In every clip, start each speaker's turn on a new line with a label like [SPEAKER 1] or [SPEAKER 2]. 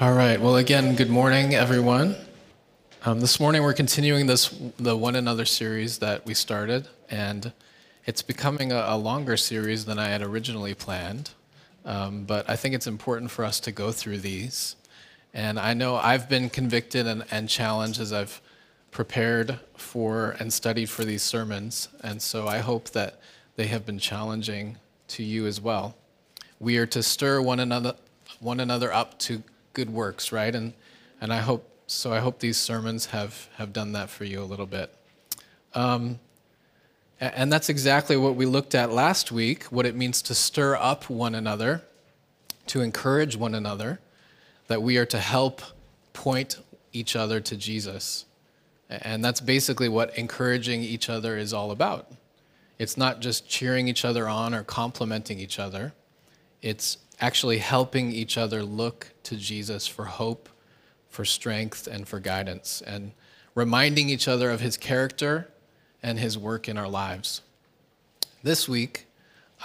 [SPEAKER 1] All right. Well, again, good morning, everyone. Um, this morning we're continuing this the one another series that we started, and it's becoming a, a longer series than I had originally planned. Um, but I think it's important for us to go through these. And I know I've been convicted and, and challenged as I've prepared for and studied for these sermons, and so I hope that they have been challenging to you as well. We are to stir one another one another up to good works, right? And and I hope so. I hope these sermons have have done that for you a little bit. Um, and that's exactly what we looked at last week. What it means to stir up one another, to encourage one another, that we are to help point each other to Jesus. And that's basically what encouraging each other is all about. It's not just cheering each other on or complimenting each other, it's actually helping each other look to Jesus for hope, for strength, and for guidance, and reminding each other of his character and his work in our lives. This week,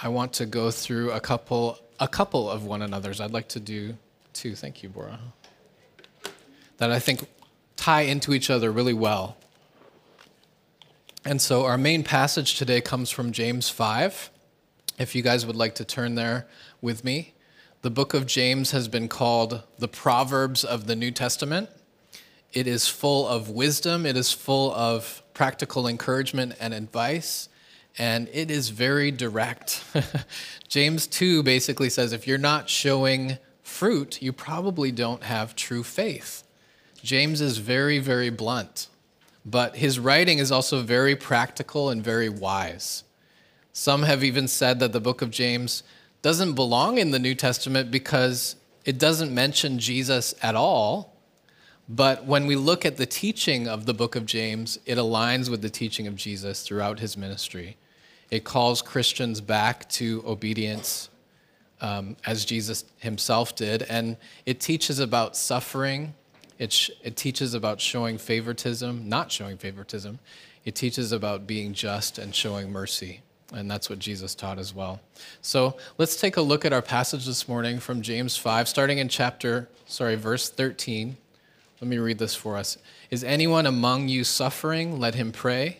[SPEAKER 1] I want to go through a couple, a couple of one another's. I'd like to do two. Thank you, Bora. That I think tie into each other really well. And so our main passage today comes from James 5. If you guys would like to turn there with me, the book of James has been called the Proverbs of the New Testament. It is full of wisdom, it is full of practical encouragement and advice, and it is very direct. James 2 basically says if you're not showing fruit, you probably don't have true faith. James is very, very blunt, but his writing is also very practical and very wise. Some have even said that the book of James doesn't belong in the New Testament because it doesn't mention Jesus at all. But when we look at the teaching of the book of James, it aligns with the teaching of Jesus throughout his ministry. It calls Christians back to obedience um, as Jesus himself did, and it teaches about suffering it, sh- it teaches about showing favoritism, not showing favoritism. It teaches about being just and showing mercy. And that's what Jesus taught as well. So let's take a look at our passage this morning from James 5, starting in chapter, sorry, verse 13. Let me read this for us. Is anyone among you suffering? Let him pray.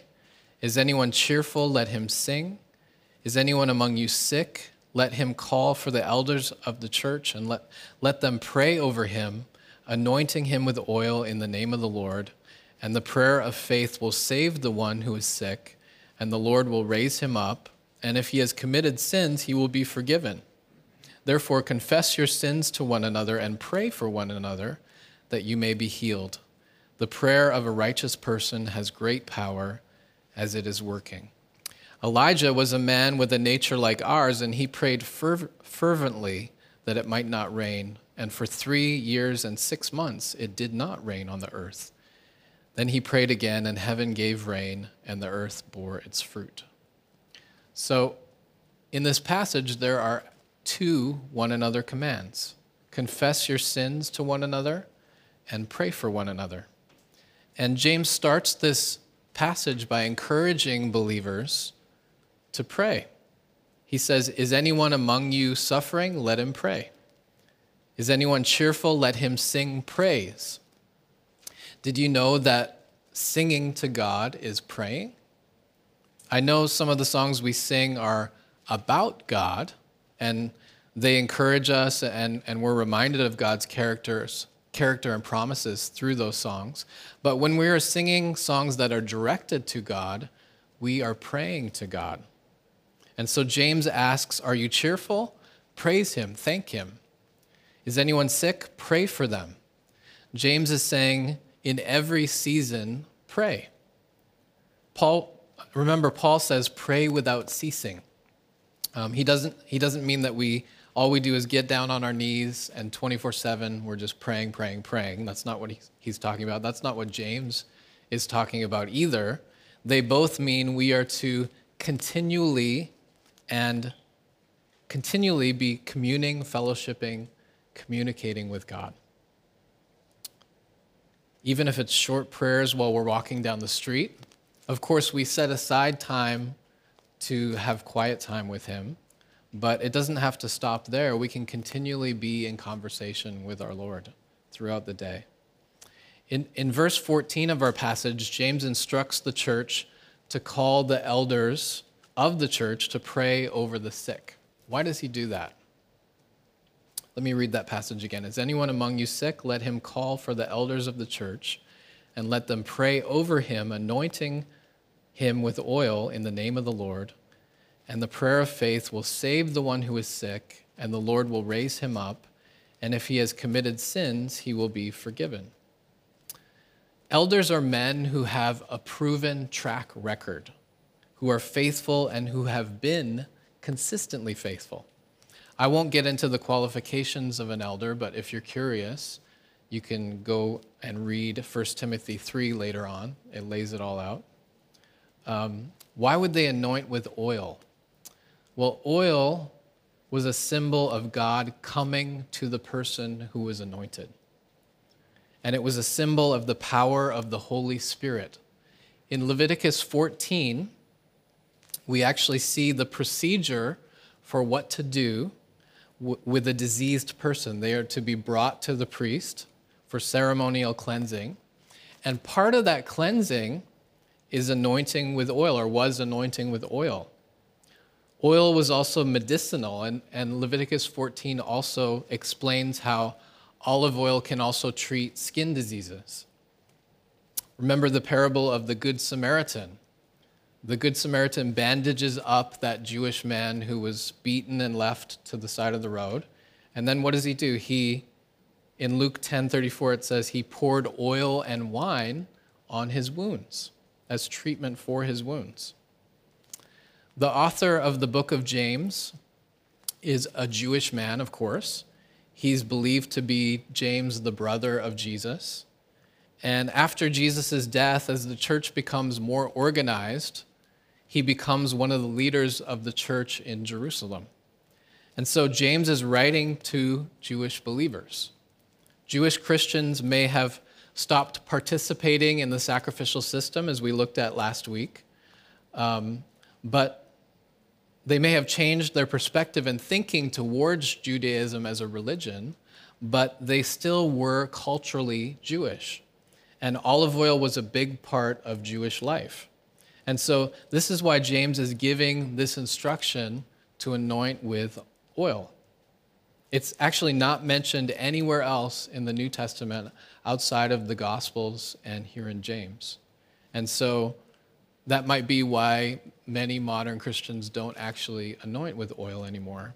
[SPEAKER 1] Is anyone cheerful? Let him sing. Is anyone among you sick? Let him call for the elders of the church and let, let them pray over him anointing him with oil in the name of the Lord, and the prayer of faith will save the one who is sick, and the Lord will raise him up, and if he has committed sins, he will be forgiven. Therefore, confess your sins to one another and pray for one another that you may be healed. The prayer of a righteous person has great power as it is working. Elijah was a man with a nature like ours, and he prayed fervently that it might not rain and for three years and six months it did not rain on the earth. Then he prayed again, and heaven gave rain, and the earth bore its fruit. So, in this passage, there are two one another commands confess your sins to one another and pray for one another. And James starts this passage by encouraging believers to pray. He says, Is anyone among you suffering? Let him pray. Is anyone cheerful? Let him sing praise. Did you know that singing to God is praying? I know some of the songs we sing are about God, and they encourage us, and, and we're reminded of God's characters, character and promises through those songs. But when we are singing songs that are directed to God, we are praying to God. And so James asks, Are you cheerful? Praise him, thank him. Is anyone sick? Pray for them. James is saying, in every season, pray. Paul, remember, Paul says, pray without ceasing. Um, he, doesn't, he doesn't mean that we all we do is get down on our knees and 24 7 we're just praying, praying, praying. That's not what he's, he's talking about. That's not what James is talking about either. They both mean we are to continually and continually be communing, fellowshipping, communicating with God. Even if it's short prayers while we're walking down the street, of course, we set aside time to have quiet time with Him, but it doesn't have to stop there. We can continually be in conversation with our Lord throughout the day. In, in verse 14 of our passage, James instructs the church to call the elders of the church to pray over the sick. Why does he do that? Let me read that passage again. Is anyone among you sick? Let him call for the elders of the church and let them pray over him, anointing him with oil in the name of the Lord. And the prayer of faith will save the one who is sick, and the Lord will raise him up. And if he has committed sins, he will be forgiven. Elders are men who have a proven track record, who are faithful and who have been consistently faithful. I won't get into the qualifications of an elder, but if you're curious, you can go and read 1 Timothy 3 later on. It lays it all out. Um, why would they anoint with oil? Well, oil was a symbol of God coming to the person who was anointed. And it was a symbol of the power of the Holy Spirit. In Leviticus 14, we actually see the procedure for what to do with a diseased person. They are to be brought to the priest for ceremonial cleansing. And part of that cleansing is anointing with oil, or was anointing with oil. Oil was also medicinal, and, and Leviticus 14 also explains how olive oil can also treat skin diseases. Remember the parable of the Good Samaritan. The Good Samaritan bandages up that Jewish man who was beaten and left to the side of the road. And then what does he do? He in Luke 10:34 it says he poured oil and wine on his wounds as treatment for his wounds. The author of the book of James is a Jewish man, of course. He's believed to be James, the brother of Jesus. And after Jesus' death, as the church becomes more organized, he becomes one of the leaders of the church in Jerusalem. And so James is writing to Jewish believers. Jewish Christians may have stopped participating in the sacrificial system, as we looked at last week, um, but they may have changed their perspective and thinking towards Judaism as a religion, but they still were culturally Jewish. And olive oil was a big part of Jewish life. And so, this is why James is giving this instruction to anoint with oil. It's actually not mentioned anywhere else in the New Testament outside of the Gospels and here in James. And so that might be why many modern Christians don't actually anoint with oil anymore.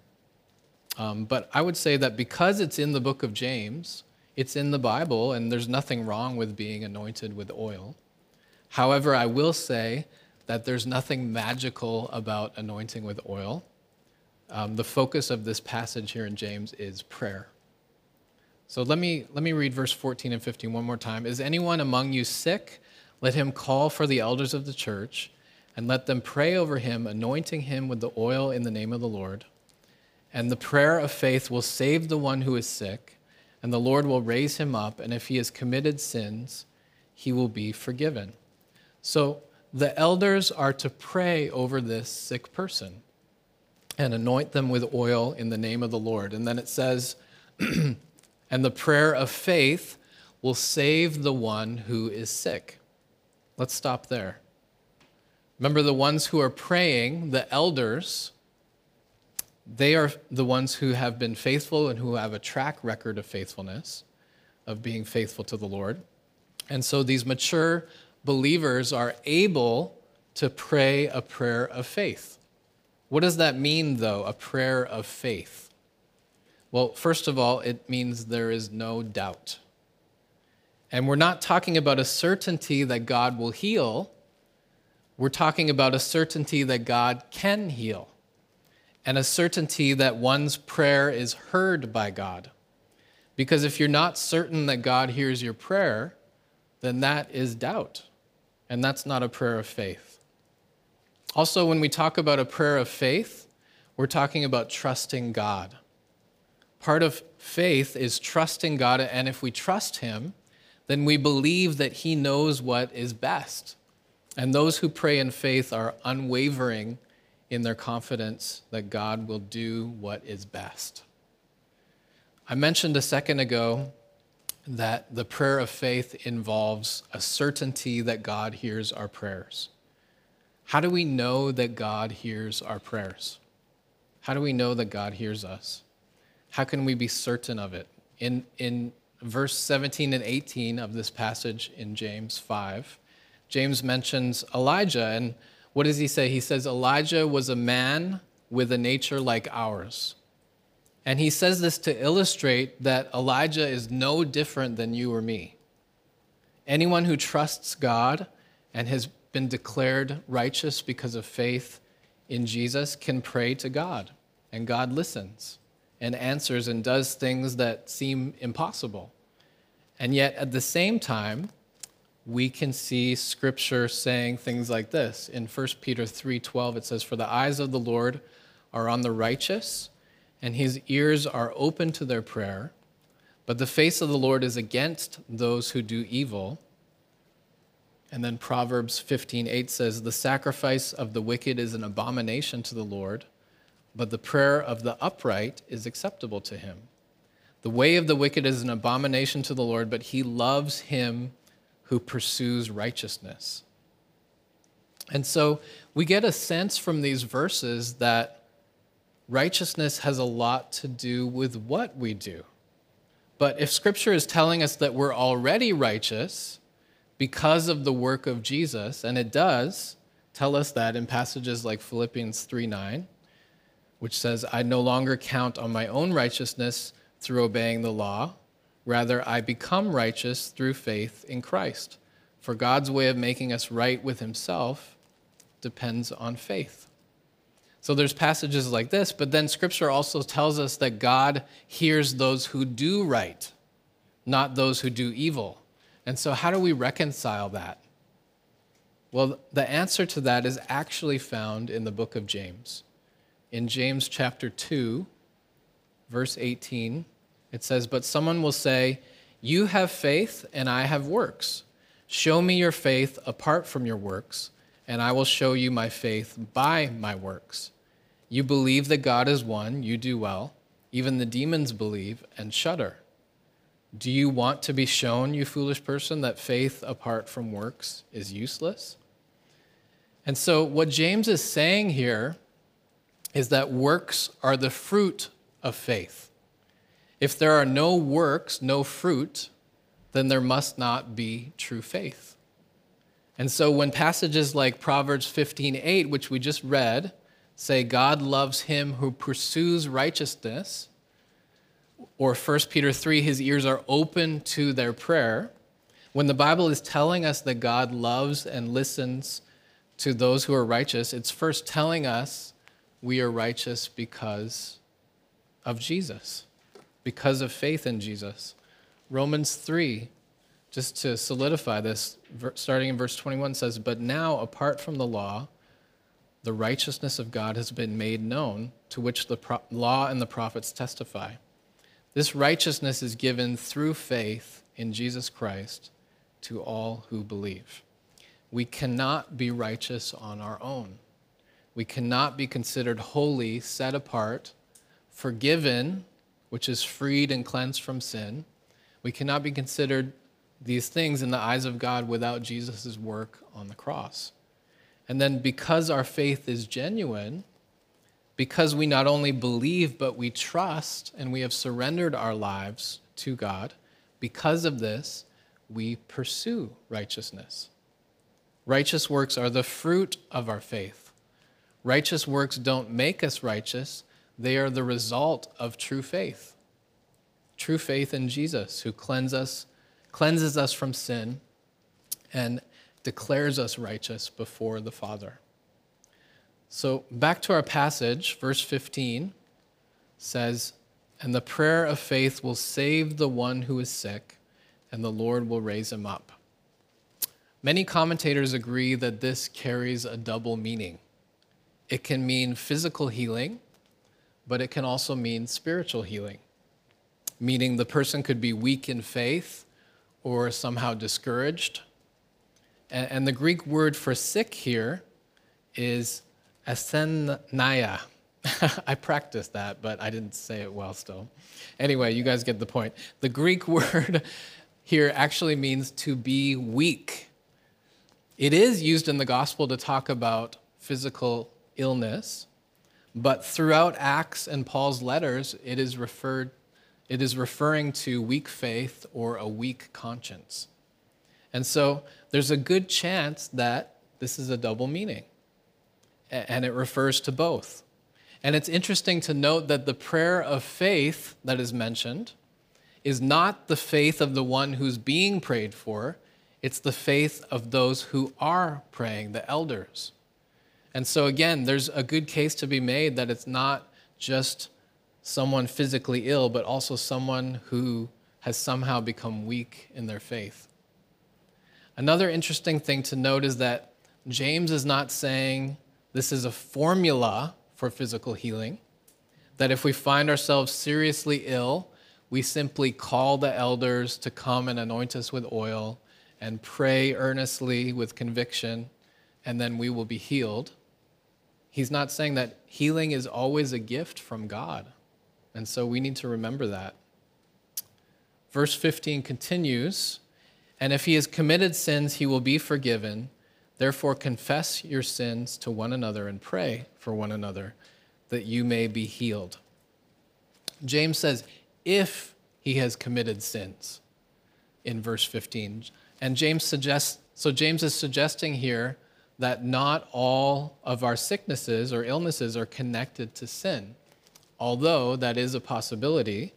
[SPEAKER 1] Um, but I would say that because it's in the book of James, it's in the Bible, and there's nothing wrong with being anointed with oil. However, I will say that there's nothing magical about anointing with oil. Um, the focus of this passage here in James is prayer. So let me, let me read verse 14 and 15 one more time. Is anyone among you sick? Let him call for the elders of the church and let them pray over him, anointing him with the oil in the name of the Lord. And the prayer of faith will save the one who is sick, and the Lord will raise him up, and if he has committed sins, he will be forgiven. So the elders are to pray over this sick person and anoint them with oil in the name of the Lord. And then it says, and the prayer of faith will save the one who is sick. Let's stop there. Remember, the ones who are praying, the elders, they are the ones who have been faithful and who have a track record of faithfulness, of being faithful to the Lord. And so these mature believers are able to pray a prayer of faith. What does that mean, though, a prayer of faith? Well, first of all, it means there is no doubt. And we're not talking about a certainty that God will heal. We're talking about a certainty that God can heal and a certainty that one's prayer is heard by God. Because if you're not certain that God hears your prayer, then that is doubt. And that's not a prayer of faith. Also, when we talk about a prayer of faith, we're talking about trusting God. Part of faith is trusting God, and if we trust Him, then we believe that He knows what is best. And those who pray in faith are unwavering in their confidence that God will do what is best. I mentioned a second ago that the prayer of faith involves a certainty that God hears our prayers. How do we know that God hears our prayers? How do we know that God hears us? How can we be certain of it? In, in verse 17 and 18 of this passage in James 5, James mentions Elijah. And what does he say? He says, Elijah was a man with a nature like ours. And he says this to illustrate that Elijah is no different than you or me. Anyone who trusts God and has been declared righteous because of faith in Jesus can pray to God, and God listens and answers and does things that seem impossible. And yet, at the same time, we can see scripture saying things like this. In 1 Peter 3:12 it says for the eyes of the Lord are on the righteous and his ears are open to their prayer, but the face of the Lord is against those who do evil. And then Proverbs 15:8 says, "The sacrifice of the wicked is an abomination to the Lord, but the prayer of the upright is acceptable to him." The way of the wicked is an abomination to the Lord, but he loves him who pursues righteousness. And so we get a sense from these verses that righteousness has a lot to do with what we do. But if scripture is telling us that we're already righteous because of the work of Jesus, and it does tell us that in passages like Philippians 3 9, which says, I no longer count on my own righteousness through obeying the law. Rather, I become righteous through faith in Christ. For God's way of making us right with himself depends on faith. So there's passages like this, but then scripture also tells us that God hears those who do right, not those who do evil. And so how do we reconcile that? Well, the answer to that is actually found in the book of James. In James chapter 2, verse 18, it says, But someone will say, You have faith, and I have works. Show me your faith apart from your works and I will show you my faith by my works. You believe that God is one, you do well. Even the demons believe and shudder. Do you want to be shown, you foolish person, that faith apart from works is useless? And so, what James is saying here is that works are the fruit of faith. If there are no works, no fruit, then there must not be true faith. And so when passages like Proverbs 15:8, which we just read, say God loves him who pursues righteousness, or 1 Peter 3, his ears are open to their prayer, when the Bible is telling us that God loves and listens to those who are righteous, it's first telling us we are righteous because of Jesus, because of faith in Jesus. Romans 3 just to solidify this, starting in verse 21 says, But now, apart from the law, the righteousness of God has been made known, to which the pro- law and the prophets testify. This righteousness is given through faith in Jesus Christ to all who believe. We cannot be righteous on our own. We cannot be considered holy, set apart, forgiven, which is freed and cleansed from sin. We cannot be considered these things in the eyes of God without Jesus' work on the cross. And then, because our faith is genuine, because we not only believe, but we trust and we have surrendered our lives to God, because of this, we pursue righteousness. Righteous works are the fruit of our faith. Righteous works don't make us righteous, they are the result of true faith. True faith in Jesus, who cleanses us cleanses us from sin, and declares us righteous before the Father. So, back to our passage, verse 15 says, And the prayer of faith will save the one who is sick, and the Lord will raise him up. Many commentators agree that this carries a double meaning. It can mean physical healing, but it can also mean spiritual healing, meaning the person could be weak in faith or somehow discouraged. And, the Greek word for sick here is asenaya. I practiced that, but I didn't say it well still. Anyway, you guys get the point. The Greek word here actually means to be weak. It is used in the gospel to talk about physical illness, but throughout Acts and Paul's letters, it is referred it is referring to weak faith or a weak conscience. And so there's a good chance that this is a double meaning, and it refers to both. And it's interesting to note that the prayer of faith that is mentioned is not the faith of the one who's being prayed for, it's the faith of those who are praying, the elders. And so, again, there's a good case to be made that it's not just someone physically ill, but also someone who has somehow become weak in their faith. Another interesting thing to note is that James is not saying this is a formula for physical healing, that if we find ourselves seriously ill, we simply call the elders to come and anoint us with oil and pray earnestly with conviction, and then we will be healed. He's not saying that healing is always a gift from God. And so we need to remember that. Verse 15 continues And if he has committed sins, he will be forgiven. Therefore, confess your sins to one another and pray for one another that you may be healed. James says, if he has committed sins, in verse 15. And James suggests, so James is suggesting here that not all of our sicknesses or illnesses are connected to sin although that is a possibility.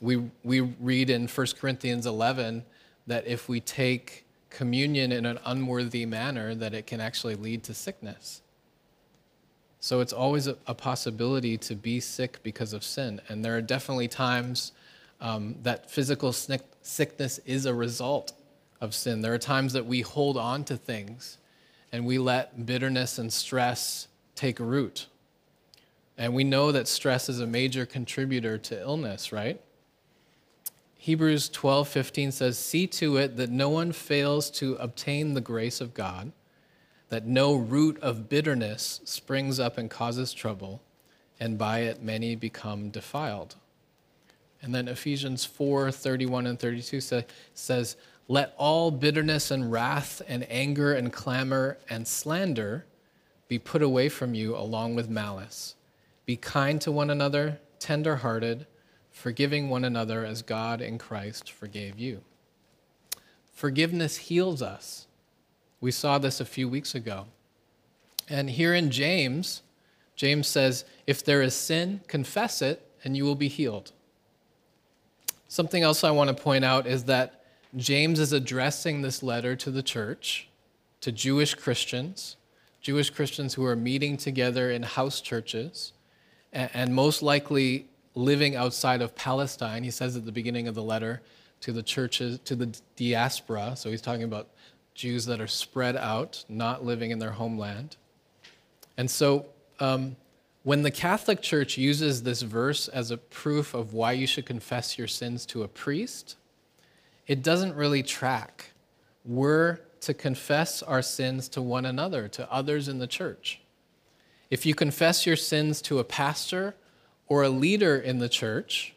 [SPEAKER 1] We, we read in 1 Corinthians 11 that if we take communion in an unworthy manner, that it can actually lead to sickness. So it's always a, a possibility to be sick because of sin. And there are definitely times um, that physical sickness is a result of sin. There are times that we hold on to things and we let bitterness and stress take root. And we know that stress is a major contributor to illness, right? Hebrews 12:15 says, "See to it that no one fails to obtain the grace of God, that no root of bitterness springs up and causes trouble, and by it many become defiled." And then Ephesians 4:31 and 32 say, says, "Let all bitterness and wrath and anger and clamor and slander be put away from you along with malice." Be kind to one another, tender hearted, forgiving one another as God in Christ forgave you. Forgiveness heals us. We saw this a few weeks ago. And here in James, James says, If there is sin, confess it, and you will be healed. Something else I want to point out is that James is addressing this letter to the church, to Jewish Christians, Jewish Christians who are meeting together in house churches and most likely living outside of Palestine. He says at the beginning of the letter to the churches, to the diaspora. So he's talking about Jews that are spread out, not living in their homeland. And so um, when the Catholic Church uses this verse as a proof of why you should confess your sins to a priest, it doesn't really track. We're to confess our sins to one another, to others in the church. If you confess your sins to a pastor or a leader in the church,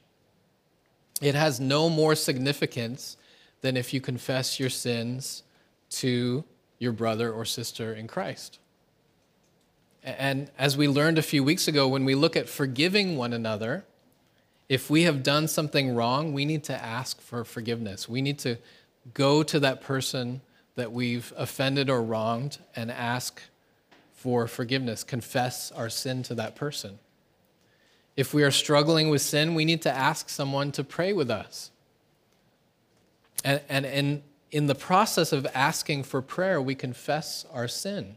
[SPEAKER 1] it has no more significance than if you confess your sins to your brother or sister in Christ. And as we learned a few weeks ago, when we look at forgiving one another, if we have done something wrong, we need to ask for forgiveness. We need to go to that person that we've offended or wronged and ask for forgiveness, confess our sin to that person. If we are struggling with sin, we need to ask someone to pray with us. And, and in, in the process of asking for prayer, we confess our sin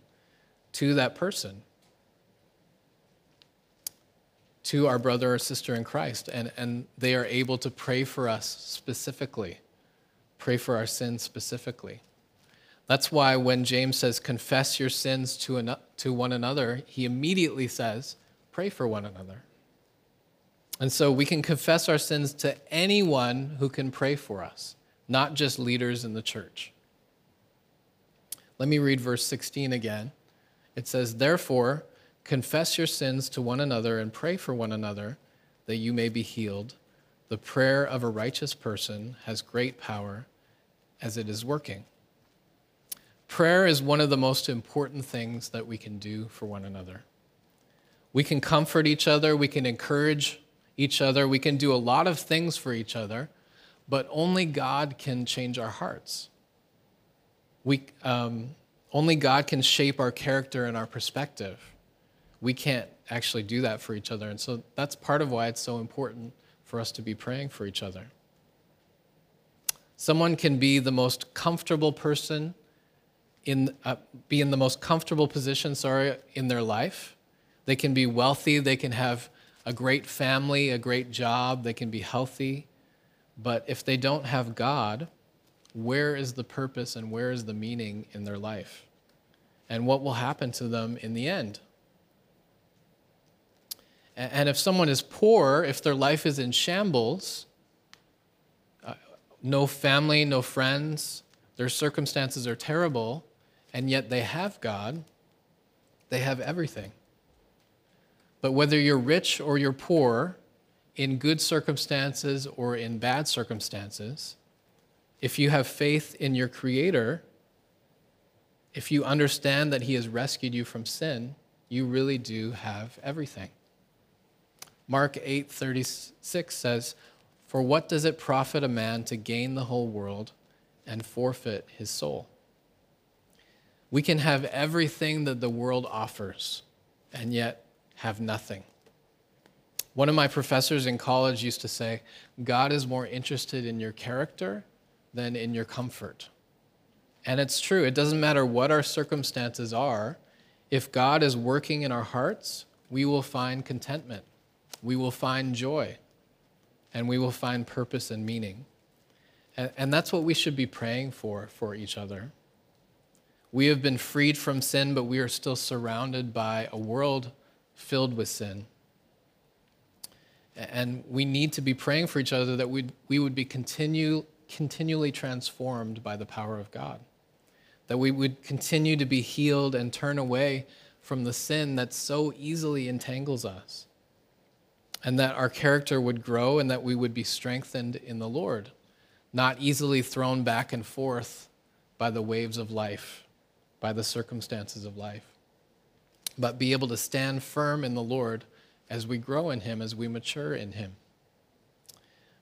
[SPEAKER 1] to that person, to our brother or sister in Christ, and, and they are able to pray for us specifically, pray for our sins specifically. That's why when James says, confess your sins to, an, to one another, he immediately says, pray for one another. And so we can confess our sins to anyone who can pray for us, not just leaders in the church. Let me read verse 16 again. It says, Therefore, confess your sins to one another and pray for one another that you may be healed. The prayer of a righteous person has great power as it is working. Prayer is one of the most important things that we can do for one another. We can comfort each other, we can encourage each other, we can do a lot of things for each other, but only God can change our hearts. We, um, only God can shape our character and our perspective. We can't actually do that for each other. And so that's part of why it's so important for us to be praying for each other. Someone can be the most comfortable person in uh, be in the most comfortable position, sorry, in their life. They can be wealthy, they can have a great family, a great job, they can be healthy. But if they don't have God, where is the purpose and where is the meaning in their life? And what will happen to them in the end? And if someone is poor, if their life is in shambles, uh, no family, no friends, their circumstances are terrible, and yet they have God, they have everything. But whether you're rich or you're poor, in good circumstances or in bad circumstances, if you have faith in your Creator, if you understand that He has rescued you from sin, you really do have everything. Mark 8:36 says, "For what does it profit a man to gain the whole world and forfeit his soul?" We can have everything that the world offers and yet have nothing. One of my professors in college used to say, God is more interested in your character than in your comfort. And it's true. It doesn't matter what our circumstances are. If God is working in our hearts, we will find contentment we will find joy and we will find purpose and meaning. And, and that's what we should be praying for for each other. We have been freed from sin, but we are still surrounded by a world filled with sin. And we need to be praying for each other that we'd, we would be continue, continually transformed by the power of God. That we would continue to be healed and turn away from the sin that so easily entangles us and that our character would grow and that we would be strengthened in the Lord, not easily thrown back and forth by the waves of life, by the circumstances of life, but be able to stand firm in the Lord as we grow in Him, as we mature in Him.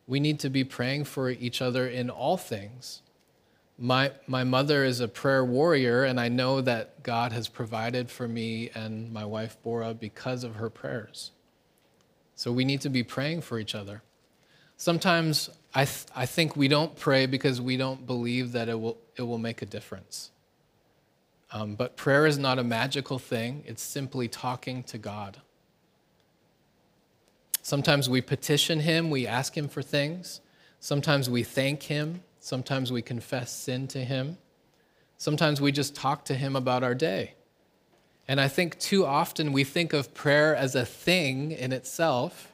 [SPEAKER 1] We need to be praying for each other in all things. My, my mother is a prayer warrior, and I know that God has provided for me and my wife Bora because of her prayers. So we need to be praying for each other. Sometimes I, th- I think we don't pray because we don't believe that it will, it will make a difference. Um, but prayer is not a magical thing, it's simply talking to God. Sometimes we petition Him, we ask Him for things. Sometimes we thank Him. Sometimes we confess sin to Him. Sometimes we just talk to Him about our day. And I think too often we think of prayer as a thing in itself,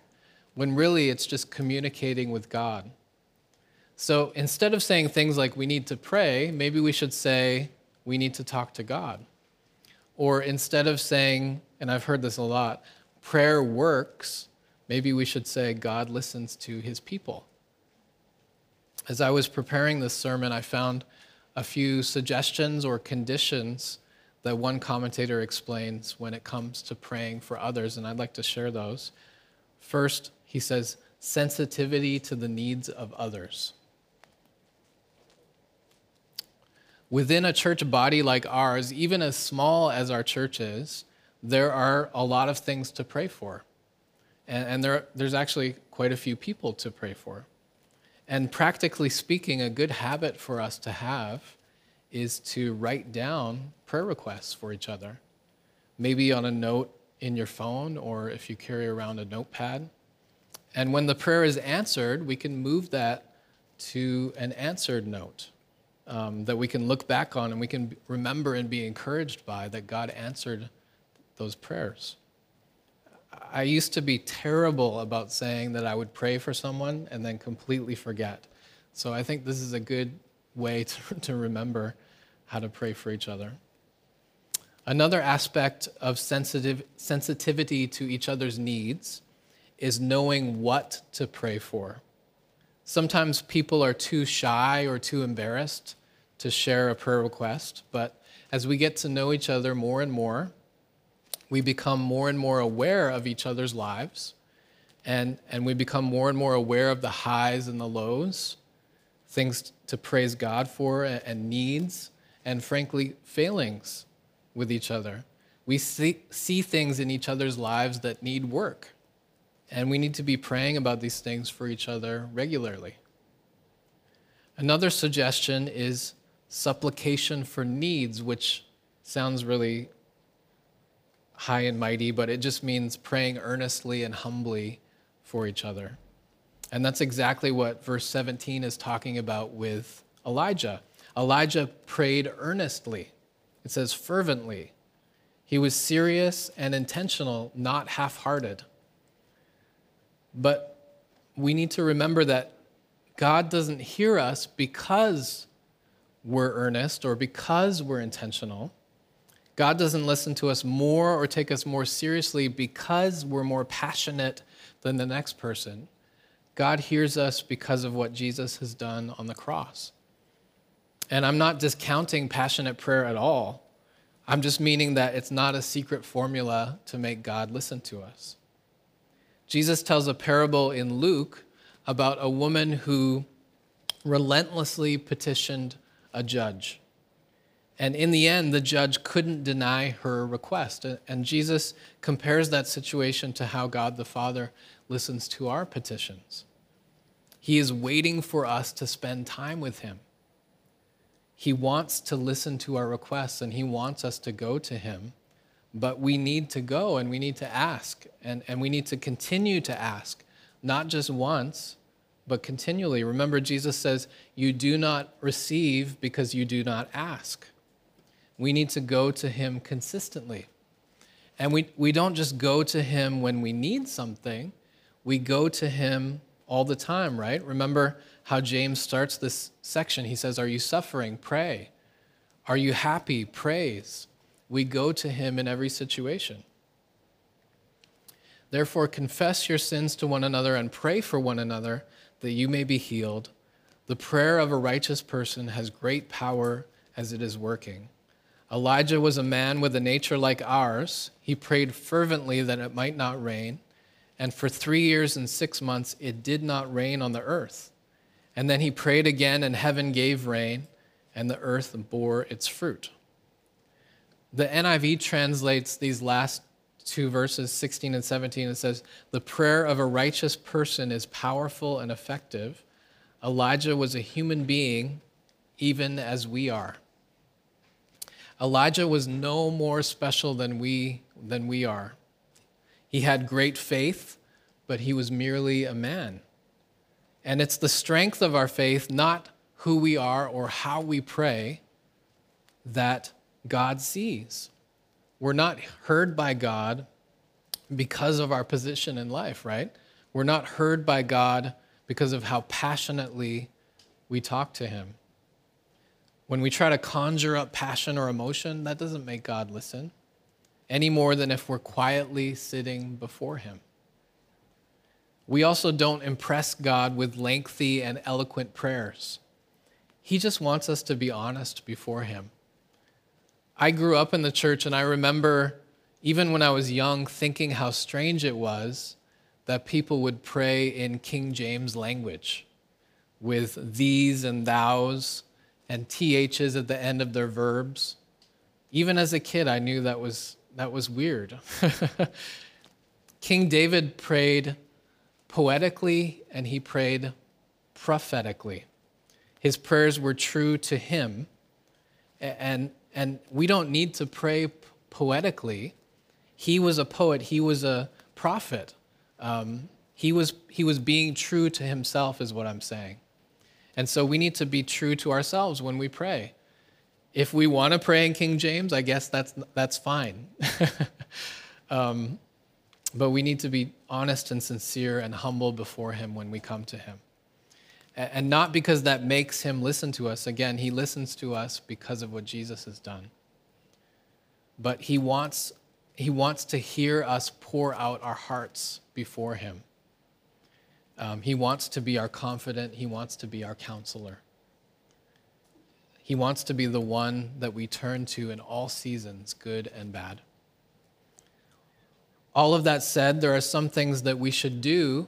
[SPEAKER 1] when really it's just communicating with God. So instead of saying things like we need to pray, maybe we should say we need to talk to God. Or instead of saying, and I've heard this a lot, prayer works, maybe we should say God listens to his people. As I was preparing this sermon, I found a few suggestions or conditions that one commentator explains when it comes to praying for others, and I'd like to share those. First, he says, sensitivity to the needs of others. Within a church body like ours, even as small as our church is, there are a lot of things to pray for. And, and there, there's actually quite a few people to pray for. And practically speaking, a good habit for us to have is to write down prayer requests for each other. Maybe on a note in your phone or if you carry around a notepad. And when the prayer is answered, we can move that to an answered note um, that we can look back on and we can remember and be encouraged by that God answered those prayers. I used to be terrible about saying that I would pray for someone and then completely forget. So I think this is a good way to, to remember how to pray for each other. Another aspect of sensitive, sensitivity to each other's needs is knowing what to pray for. Sometimes people are too shy or too embarrassed to share a prayer request, but as we get to know each other more and more, we become more and more aware of each other's lives, and, and we become more and more aware of the highs and the lows, things to praise God for, and, needs, and frankly, failings with each other. We see, see things in each other's lives that need work. And we need to be praying about these things for each other regularly. Another suggestion is supplication for needs, which sounds really high and mighty, but it just means praying earnestly and humbly for each other. And that's exactly what verse 17 is talking about with Elijah. Elijah prayed earnestly, it says fervently. He was serious and intentional, not half hearted. But we need to remember that God doesn't hear us because we're earnest or because we're intentional. God doesn't listen to us more or take us more seriously because we're more passionate than the next person. God hears us because of what Jesus has done on the cross. And I'm not discounting passionate prayer at all. I'm just meaning that it's not a secret formula to make God listen to us. Jesus tells a parable in Luke about a woman who relentlessly petitioned a judge. And in the end, the judge couldn't deny her request. And Jesus compares that situation to how God the Father listens to our petitions. He is waiting for us to spend time with Him. He wants to listen to our requests and He wants us to go to Him but we need to go and we need to ask, and, and we need to continue to ask, not just once, but continually. Remember, Jesus says, You do not receive because you do not ask. We need to go to Him consistently. And we, we don't just go to Him when we need something, we go to Him all the time, right? Remember how James starts this section. He says, Are you suffering? Pray. Are you happy? Praise we go to him in every situation. Therefore, confess your sins to one another and pray for one another that you may be healed. The prayer of a righteous person has great power as it is working. Elijah was a man with a nature like ours. He prayed fervently that it might not rain, and for three years and six months it did not rain on the earth. And then he prayed again, and heaven gave rain, and the earth bore its fruit. The NIV translates these last two verses, 16 and 17. It says, The prayer of a righteous person is powerful and effective. Elijah was a human being, even as we are. Elijah was no more special than we, than we are. He had great faith, but he was merely a man. And it's the strength of our faith, not who we are or how we pray, that God sees. We're not heard by God because of our position in life, right? We're not heard by God because of how passionately we talk to Him. When we try to conjure up passion or emotion, that doesn't make God listen any more than if we're quietly sitting before Him. We also don't impress God with lengthy and eloquent prayers. He just wants us to be honest before Him. I grew up in the church, and I remember, even when I was young, thinking how strange it was that people would pray in King James language with thees and thous and ths at the end of their verbs. Even as a kid, I knew that was, that was weird. King David prayed poetically and he prayed prophetically. His prayers were true to him. And and we don't need to pray poetically. He was a poet, he was a prophet. Um, he, was, he was being true to himself, is what I'm saying. And so we need to be true to ourselves when we pray. If we want to pray in King James, I guess that's, that's fine. um, but we need to be honest and sincere and humble before Him when we come to Him. And not because that makes him listen to us. Again, he listens to us because of what Jesus has done. But he wants, he wants to hear us pour out our hearts before him. Um, he wants to be our confidant, He wants to be our counselor. He wants to be the one that we turn to in all seasons, good and bad. All of that said, there are some things that we should do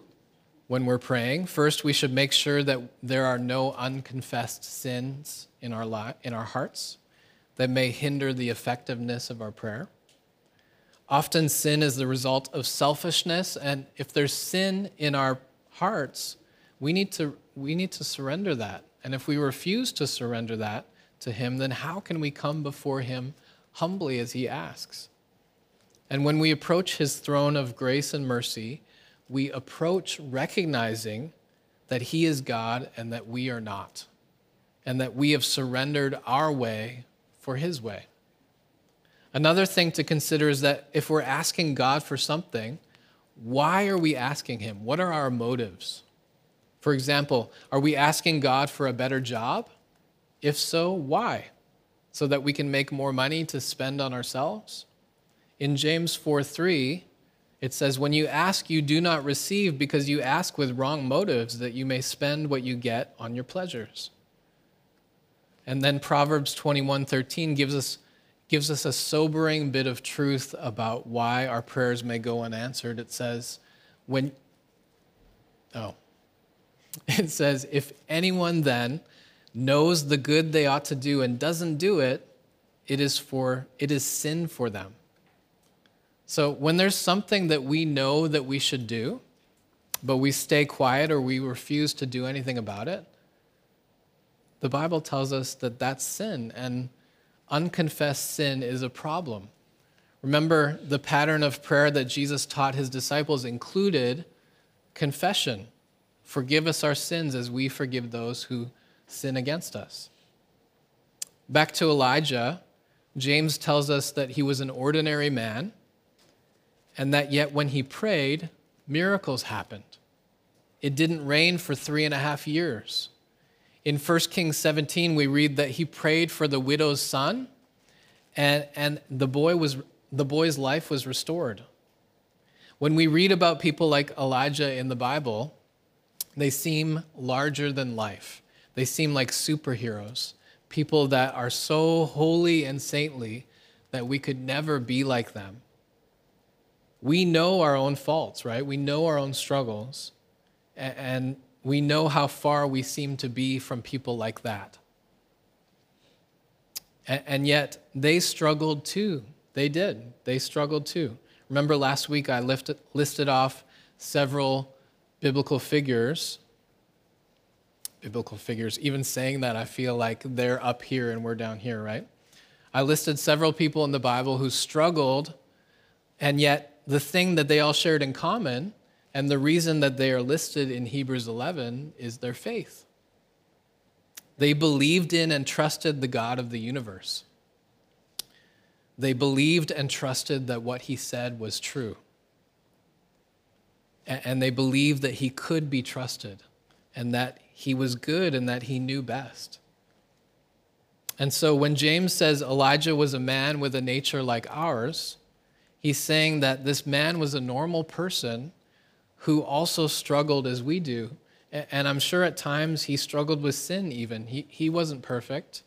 [SPEAKER 1] when we're praying. First, we should make sure that there are no unconfessed sins in our, li- in our hearts that may hinder the effectiveness of our prayer. Often, sin is the result of selfishness, and if there's sin in our hearts, we need to, we need to surrender that. And if we refuse to surrender that, to Him, then how can we come before Him humbly as He asks? And when we approach His throne of grace and mercy, we approach recognizing that He is God and that we are not, and that we have surrendered our way for His way. Another thing to consider is that if we're asking God for something, why are we asking Him? What are our motives? For example, are we asking God for a better job? If so, why? So that we can make more money to spend on ourselves? In James 4 3, it says, When you ask, you do not receive because you ask with wrong motives, that you may spend what you get on your pleasures. And then Proverbs 21 13 gives us, gives us a sobering bit of truth about why our prayers may go unanswered. It says, When, oh, it says, If anyone then knows the good they ought to do and doesn't do it, it is for it is sin for them. So when there's something that we know that we should do, but we stay quiet or we refuse to do anything about it, the Bible tells us that that's sin and unconfessed sin is a problem. Remember, the pattern of prayer that Jesus taught his disciples included confession. Forgive us our sins as we forgive those who sin against us. Back to Elijah, James tells us that he was an ordinary man, and that yet when he prayed, miracles happened. It didn't rain for three and a half years. In 1 Kings 17, we read that he prayed for the widow's son, and, and the, boy was, the boy's life was restored. When we read about people like Elijah in the Bible, they seem larger than life. They seem like superheroes, people that are so holy and saintly that we could never be like them. We know our own faults, right? We know our own struggles, and we know how far we seem to be from people like that. And yet, they struggled too. They did. They struggled too. Remember last week I listed off several biblical figures biblical figures. Even saying that, I feel like they're up here and we're down here, right? I listed several people in the Bible who struggled, and yet the thing that they all shared in common, and the reason that they are listed in Hebrews 11, is their faith. They believed in and trusted the God of the universe. They believed and trusted that what he said was true. And they believed that he could be trusted and that he was good and that he knew best. And so when James says Elijah was a man with a nature like ours, he's saying that this man was a normal person who also struggled as we do. And I'm sure at times he struggled with sin, even. He, he wasn't perfect.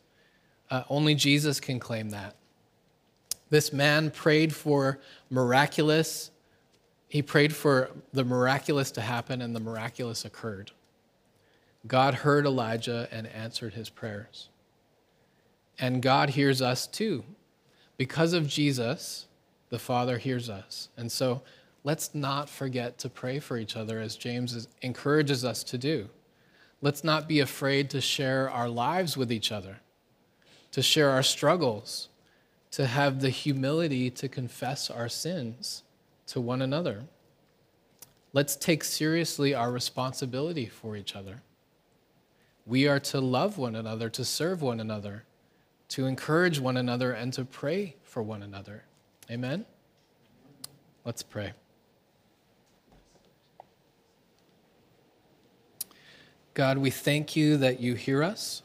[SPEAKER 1] Uh, only Jesus can claim that. This man prayed for miraculous, he prayed for the miraculous to happen, and the miraculous occurred. God heard Elijah and answered his prayers. And God hears us too. Because of Jesus, the Father hears us. And so let's not forget to pray for each other as James encourages us to do. Let's not be afraid to share our lives with each other, to share our struggles, to have the humility to confess our sins to one another. Let's take seriously our responsibility for each other. We are to love one another, to serve one another, to encourage one another, and to pray for one another. Amen? Let's pray. God, we thank you that you hear us.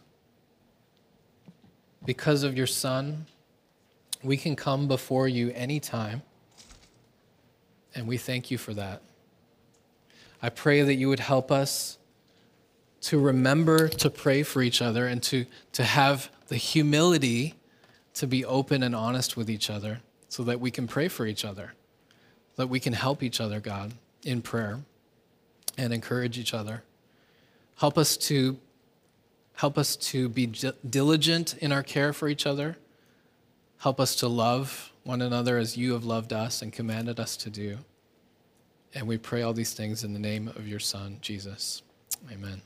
[SPEAKER 1] Because of your Son, we can come before you anytime, and we thank you for that. I pray that you would help us to remember to pray for each other and to, to have the humility to be open and honest with each other so that we can pray for each other, that we can help each other, God, in prayer and encourage each other. Help us to help us to be diligent in our care for each other. Help us to love one another as you have loved us and commanded us to do. And we pray all these things in the name of your son, Jesus. Amen.